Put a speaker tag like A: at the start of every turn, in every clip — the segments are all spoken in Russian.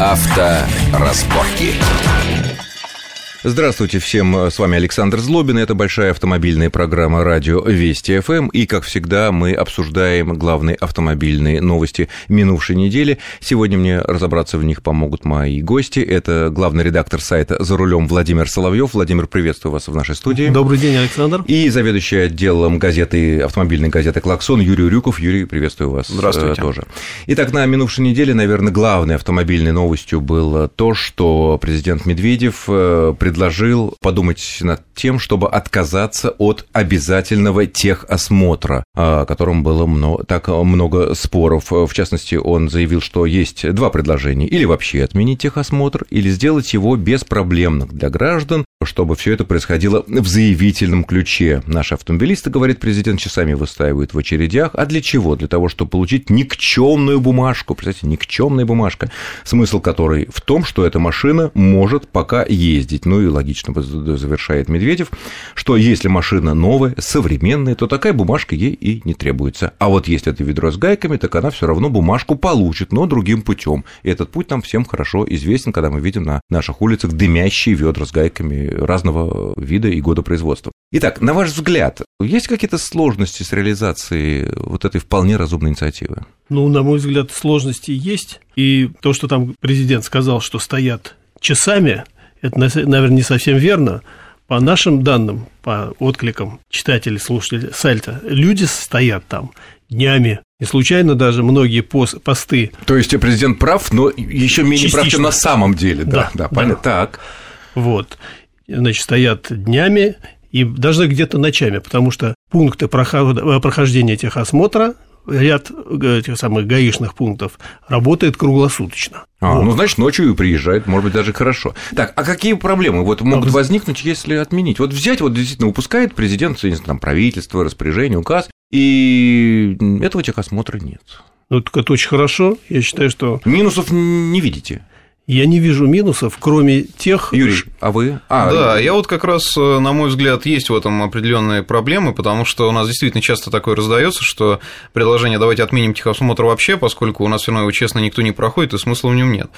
A: Авторазборки.
B: Здравствуйте всем, с вами Александр Злобин, это большая автомобильная программа радио Вести ФМ, и, как всегда, мы обсуждаем главные автомобильные новости минувшей недели. Сегодня мне разобраться в них помогут мои гости, это главный редактор сайта «За рулем» Владимир Соловьев. Владимир, приветствую вас в нашей студии.
C: Добрый день, Александр.
B: И заведующий отделом газеты, автомобильной газеты «Клаксон» Юрий Рюков. Юрий, приветствую вас
D: Здравствуйте.
B: Э, тоже. Итак, на минувшей неделе, наверное, главной автомобильной новостью было то, что президент Медведев э, предложил подумать над тем, чтобы отказаться от обязательного техосмотра, о котором было много, так много споров. В частности, он заявил, что есть два предложения. Или вообще отменить техосмотр, или сделать его беспроблемным для граждан, чтобы все это происходило в заявительном ключе. Наши автомобилисты, говорит президент, часами выстаивают в очередях. А для чего? Для того, чтобы получить никчемную бумажку. Представьте, никчемная бумажка, смысл которой в том, что эта машина может пока ездить. Ну и логично завершает Медведев, что если машина новая, современная, то такая бумажка ей и не требуется. А вот если это ведро с гайками, так она все равно бумажку получит, но другим путем. И этот путь нам всем хорошо известен, когда мы видим на наших улицах дымящие ведра с гайками разного вида и года производства. Итак, на ваш взгляд, есть какие-то сложности с реализацией вот этой вполне разумной инициативы?
C: Ну, на мой взгляд, сложности есть. И то, что там президент сказал, что стоят часами, это, наверное, не совсем верно. По нашим данным, по откликам читателей, слушателей сайта, люди стоят там днями. Не случайно даже многие пост, посты.
B: То есть президент прав, но еще менее
C: Частично.
B: прав, чем на самом деле. Да, да,
C: Да,
B: понятно.
C: да.
B: Так.
C: Вот. Значит, стоят днями и даже где-то ночами, потому что пункты прохождения техосмотра ряд э, этих самых гаишных пунктов работает круглосуточно.
B: А,
C: Вот.
B: ну, значит, ночью и приезжает, может быть, даже хорошо. Так, а какие проблемы вот могут
C: вы-
B: возникнуть, если отменить? Вот взять, вот действительно выпускает президент, не знаю, там, правительство, распоряжение, указ, и этого техосмотра нет.
C: Ну, так это очень хорошо. Я считаю, что
B: Минусов не видите.
C: Я не вижу минусов, кроме тех...
B: Юрий, а вы? А,
D: да, я вот как раз, э, на мой взгляд, есть в этом определенные проблемы, потому что у нас действительно часто такое раздается, что предложение давайте отменим техосмотр вообще, поскольку у нас все равно его честно никто не проходит, и смысла в нем нет.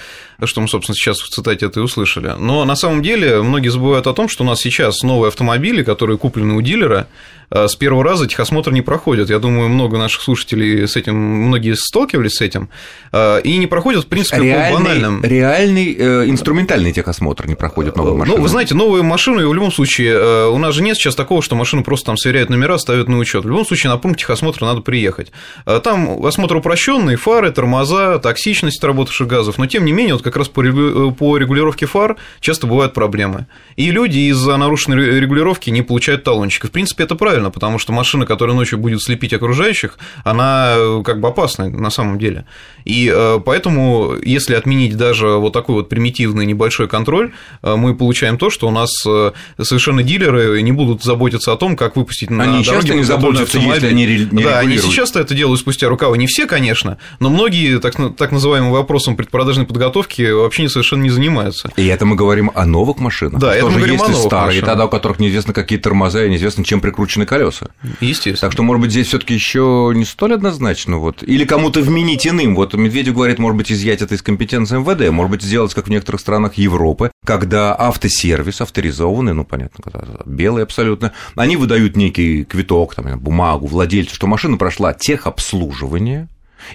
D: Что мы, собственно, сейчас в цитате это и услышали. Но на самом деле многие забывают о том, что у нас сейчас новые автомобили, которые куплены у дилера, э, с первого раза техосмотр не проходят. Я думаю, много наших слушателей с этим, многие сталкивались с этим, э, и не проходят, в принципе, по
B: реальный,
D: банальным.
B: реальный э, инструментальный техосмотр не проходит новые машины.
D: Ну, вы знаете, новые машины, в любом случае, э, у нас же нет сейчас такого, что машину просто там сверяют номера, ставят на учет. В любом случае, на пункт техосмотра надо приехать. Э, Там осмотр упрощенный, фары, тормоза, токсичность работавших газов, но тем не менее, вот как раз по регу- по регулировке фар часто бывают проблемы. И люди из-за нарушенной ре- регулировки не получают талончик. И, в принципе, это правильно, потому что машина, которая ночью будет слепить окружающих, она э, как бы опасна на самом деле. И э, поэтому, если отменить даже вот такой вот примитивный небольшой контроль, э, мы получаем то, что у нас э, совершенно дилеры не будут заботиться о том, как выпустить на
B: Они
D: дороге
B: часто не заботятся, если
D: автомобиль.
B: они ре- не
D: Да, они сейчас это делают спустя рукава. Не все, конечно, но многие так, так называемым вопросом предпродажной подготовки вообще не- совершенно не занимаются.
B: И это мы говорим о новых машинах.
D: Да,
B: Что
D: это мы
B: же
D: говорим
B: есть
D: о новых
B: старые,
D: машинах.
B: тогда у которых неизвестно какие тормоза и неизвестно, чем прикручены колеса.
D: Естественно.
B: Так что, может быть, здесь все-таки еще не столь однозначно. Вот. Или кому-то вменить иным. Вот Медведев говорит, может быть, изъять это из компетенции МВД, может быть, сделать, как в некоторых странах Европы, когда автосервис авторизованный, ну, понятно, когда белый абсолютно, они выдают некий квиток, там, бумагу владельцу, что машина прошла техобслуживание,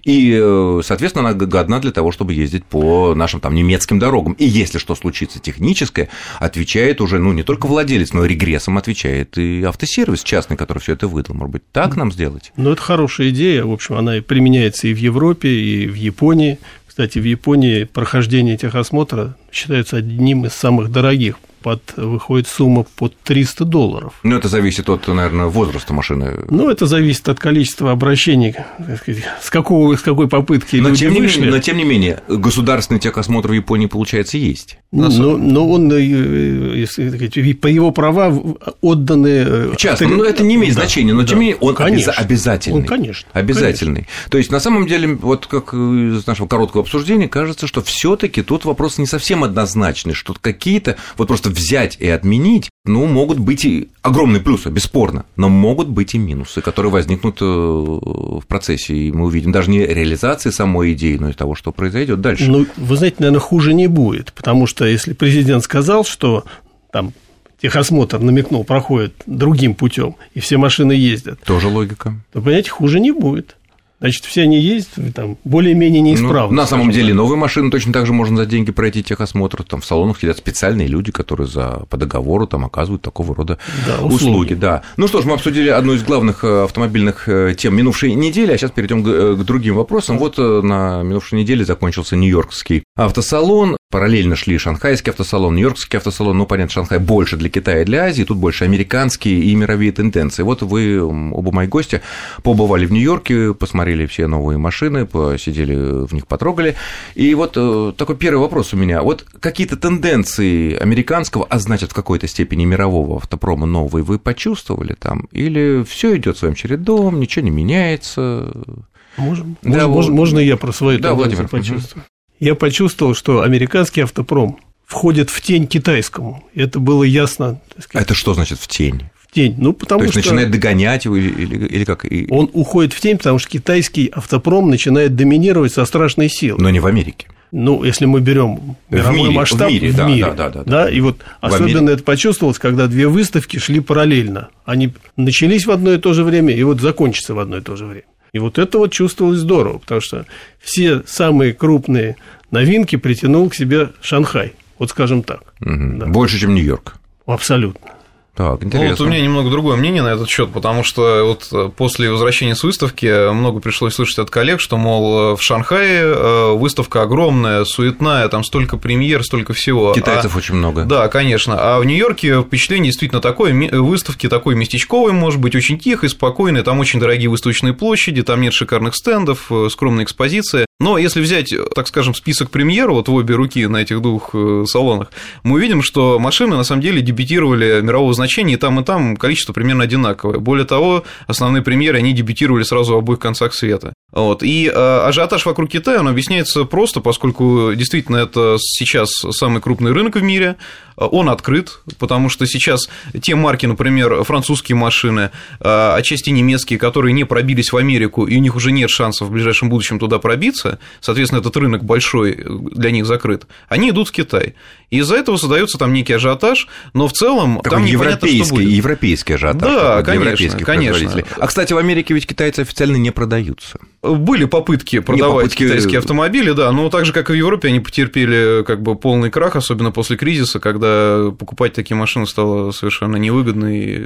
B: и, э, соответственно, она годна для того, чтобы ездить по нашим там немецким дорогам. И если что случится техническое, отвечает уже, ну, не только владелец, но и регрессом отвечает и автосервис частный, который все это выдал. Может быть, так нам сделать?
C: Ну, это хорошая идея. В общем, она и применяется и в Европе, и в Японии. Кстати, в Японии прохождение техосмотра считается одним из самых дорогих. Под, выходит сумма под 300 долларов.
B: Ну, это зависит от, наверное, возраста машины.
C: Ну, это зависит от количества обращений, сказать, с, какого, с какой попытки
B: Но
C: люди
B: тем, не
C: вышли.
B: менее, но тем не менее, государственный техосмотр в Японии, получается, есть.
C: Ну, но, но он, э, если так сказать, по его права отданы... э,
B: Частно, но это не имеет
C: Да,
B: значения, но
C: да,
B: тем не менее он
C: конечно.
B: обяза- обязательный.
C: Он, конечно.
B: Обязательный. То есть, на самом деле, вот как из нашего короткого обсуждения, кажется, что все таки тут вопрос не совсем однозначный, что какие-то, вот просто взять и отменить, ну, могут быть и огромные плюсы, бесспорно, но могут быть и минусы, которые возникнут э, в процессе, и мы увидим даже не реализации самой идеи, но и того, что произойдет дальше.
C: Ну, вы знаете, наверное, хуже не будет, потому что если президент сказал, что там техосмотр намекнул, проходит другим путем, и все машины ездят.
B: Тоже логика.
C: То, понимаете, хуже не будет. Значит, все они есть, там, более-менее неисправны.
B: Ну, на самом деле, так. новые машины точно так же можно за деньги пройти техосмотр. Там в салонах сидят специальные люди, которые за, по договору там оказывают такого рода да, услуги. услуги. Да. Ну что ж, мы обсудили одну из главных э, автомобильных э, тем минувшей недели, а сейчас перейдем к, э, к другим вопросам. Вот на минувшей неделе закончился Нью-Йоркский автосалон. Параллельно шли шанхайский автосалон, нью-йоркский автосалон. Ну, понятно, Шанхай больше для Китая и для Азии, тут больше американские и мировые тенденции. Вот вы, оба мои гости, побывали в Нью-Йорке, посмотрели все новые машины, посидели в них, потрогали. И вот э, такой первый вопрос у меня. Вот какие-то тенденции американского, а значит, в какой-то степени мирового автопрома новые вы почувствовали там? Или все идет своим чередом, ничего не меняется?
C: Можно, да, можно, вот... можно я про свою да, Владимир, почувствую? Угу я почувствовал, что американский автопром входит в тень китайскому. Это было ясно.
B: А это что значит в тень?
C: В тень. Ну, потому
B: То есть
C: что
B: начинает догонять его или, или как?
C: Он уходит в тень, потому что китайский автопром начинает доминировать со страшной силой.
B: Но не в Америке.
C: Ну, если мы берем мировой мире, масштаб
B: в мире,
C: в
B: да,
C: мире,
B: да, да, да,
C: да, и вот в особенно Америке. это почувствовалось, когда две выставки шли параллельно. Они начались в одно и то же время и вот закончатся в одно и то же время. И вот это вот чувствовалось здорово, потому что все самые крупные новинки притянул к себе Шанхай, вот скажем так.
B: Угу. Да. Больше, чем Нью-Йорк.
C: Абсолютно.
D: Так, интересно. Ну, вот у меня немного другое мнение на этот счет, потому что вот э, после возвращения с выставки много пришлось слышать от коллег, что, мол, э, в Шанхае э, выставка огромная, суетная, там столько премьер, столько всего.
B: Китайцев а, очень много.
D: Да, конечно. А в Нью-Йорке впечатление действительно такое, выставки такой местечковой, может быть, очень тихой, спокойной, там очень дорогие выставочные площади, там нет шикарных стендов, скромная экспозиция. Но если взять, так скажем, список премьер вот в обе руки на этих двух салонах, мы увидим, что машины на самом деле дебютировали мирового значения и там, и там количество примерно одинаковое. Более того, основные премьеры, они дебютировали сразу в обоих концах света. Вот. И э, ажиотаж вокруг Китая, он объясняется просто, поскольку действительно это сейчас самый крупный рынок в мире, он открыт, потому что сейчас те марки, например, французские машины, э, отчасти немецкие, которые не пробились в Америку, и у них уже нет шансов в ближайшем будущем туда пробиться, соответственно, этот рынок большой для них закрыт, они идут в Китай. И из-за этого создается там некий ажиотаж, но в целом
B: Такой там европейский, что будет. европейский ажиотаж.
D: Да, конечно, конечно.
B: А, кстати, в Америке ведь китайцы официально не продаются.
D: Были попытки продавать попытки... китайские автомобили, да, но так же, как и в Европе, они потерпели как бы полный крах, особенно после кризиса, когда покупать такие машины стало совершенно невыгодно, и,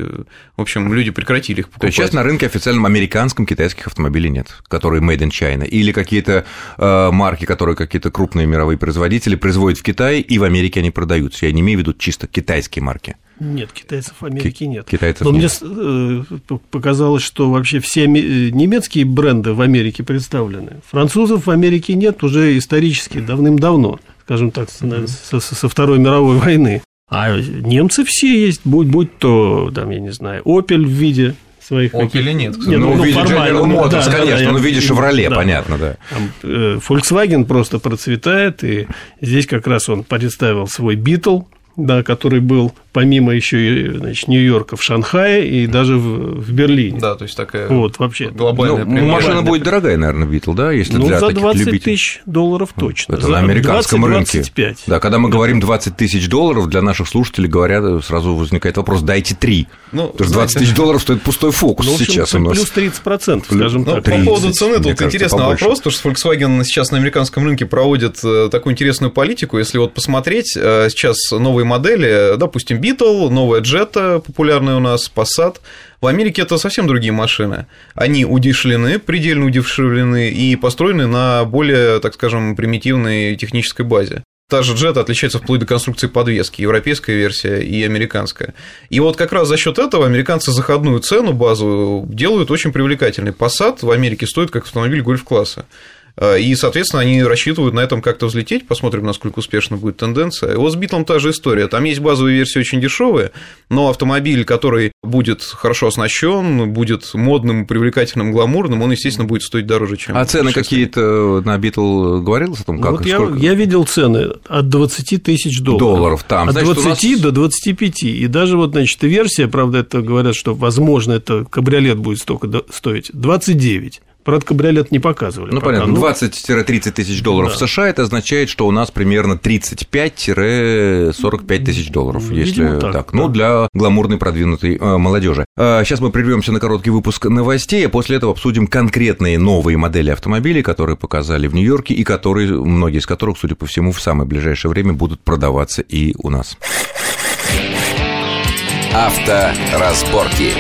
D: в общем, люди прекратили их покупать. То
B: есть сейчас на рынке официальном американском китайских автомобилей нет, которые made in China, или какие-то э, марки, которые какие-то крупные мировые производители производят в Китае, и в Америке они продаются. Я не имею в виду чисто китайские марки.
C: Нет, китайцев в Америке нет.
B: Китайцев
C: Но
B: нет.
C: мне э, показалось, что вообще все э, немецкие бренды в Америке представлены. Французов в Америке нет уже исторически давным-давно, скажем так, со, со Второй мировой войны. А немцы все есть, будь, будь то, там, я не знаю, Opel в виде своих...
D: Opel нет,
B: кстати. Нет, ну, ну, в виде General Motors, да, конечно, да, ну, в виде Chevrolet, да. понятно, да.
C: Там, э, Volkswagen просто процветает, и здесь как раз он представил свой Beetle, да, который был помимо еще значит, Нью-Йорка в Шанхае и даже в, в Берлине.
D: Да, то есть такая
C: вот, вообще.
D: глобальная
B: ну, Машина будет дорогая, наверное, Битл, да, если
C: ну,
B: для
C: за
B: таких
C: 20
B: любителей.
C: тысяч долларов точно.
B: Это за на американском 20, рынке. 25. Да, когда мы говорим 20 тысяч долларов, для наших слушателей говорят, сразу возникает вопрос, дайте 3. Ну, Потому что 20 тысяч долларов стоит пустой фокус ну, общем, сейчас у нас.
C: Плюс 30 процентов, скажем
D: ну,
C: так.
D: 30, по поводу цены, тут кажется, интересный побольше. вопрос, потому что Volkswagen сейчас на американском рынке проводит э, такую интересную политику. Если вот посмотреть, э, сейчас новые модели, допустим, Beetle, новая Jetta, популярная у нас, Passat. В Америке это совсем другие машины. Они удешевлены, предельно удешевлены и построены на более, так скажем, примитивной технической базе. Та же Jetta отличается вплоть до конструкции подвески, европейская версия и американская. И вот как раз за счет этого американцы заходную цену базовую делают очень привлекательной. Passat в Америке стоит как автомобиль гольф-класса. И, соответственно, они рассчитывают на этом как-то взлететь. Посмотрим, насколько успешно будет тенденция. Вот с Битлом та же история. Там есть базовые версии очень дешевые, но автомобиль, который будет хорошо оснащен, будет модным, привлекательным, гламурным, он, естественно, будет стоить дороже, чем...
B: А цены какие-то на Битл говорилось о том, как?
C: Вот я, я видел цены от 20 тысяч долларов.
B: Долларов, там.
C: От
B: Значит,
C: 20
B: нас...
C: до 25. И даже вот, значит, версия, правда, это говорят, что, возможно, это кабриолет будет столько стоить, 29. Правда, кабриолет не показывали.
B: Ну,
C: пока.
B: понятно, 20-30 тысяч долларов да. в США, это означает, что у нас примерно 35-45 тысяч долларов, Видимо, если так. так. Ну, да. Ну, для гламурной продвинутой э, молодежи. Э, сейчас мы прервемся на короткий выпуск новостей, а после этого обсудим конкретные новые модели автомобилей, которые показали в Нью-Йорке и которые, многие из которых, судя по всему, в самое ближайшее время будут продаваться и у нас.
A: Авторазборки.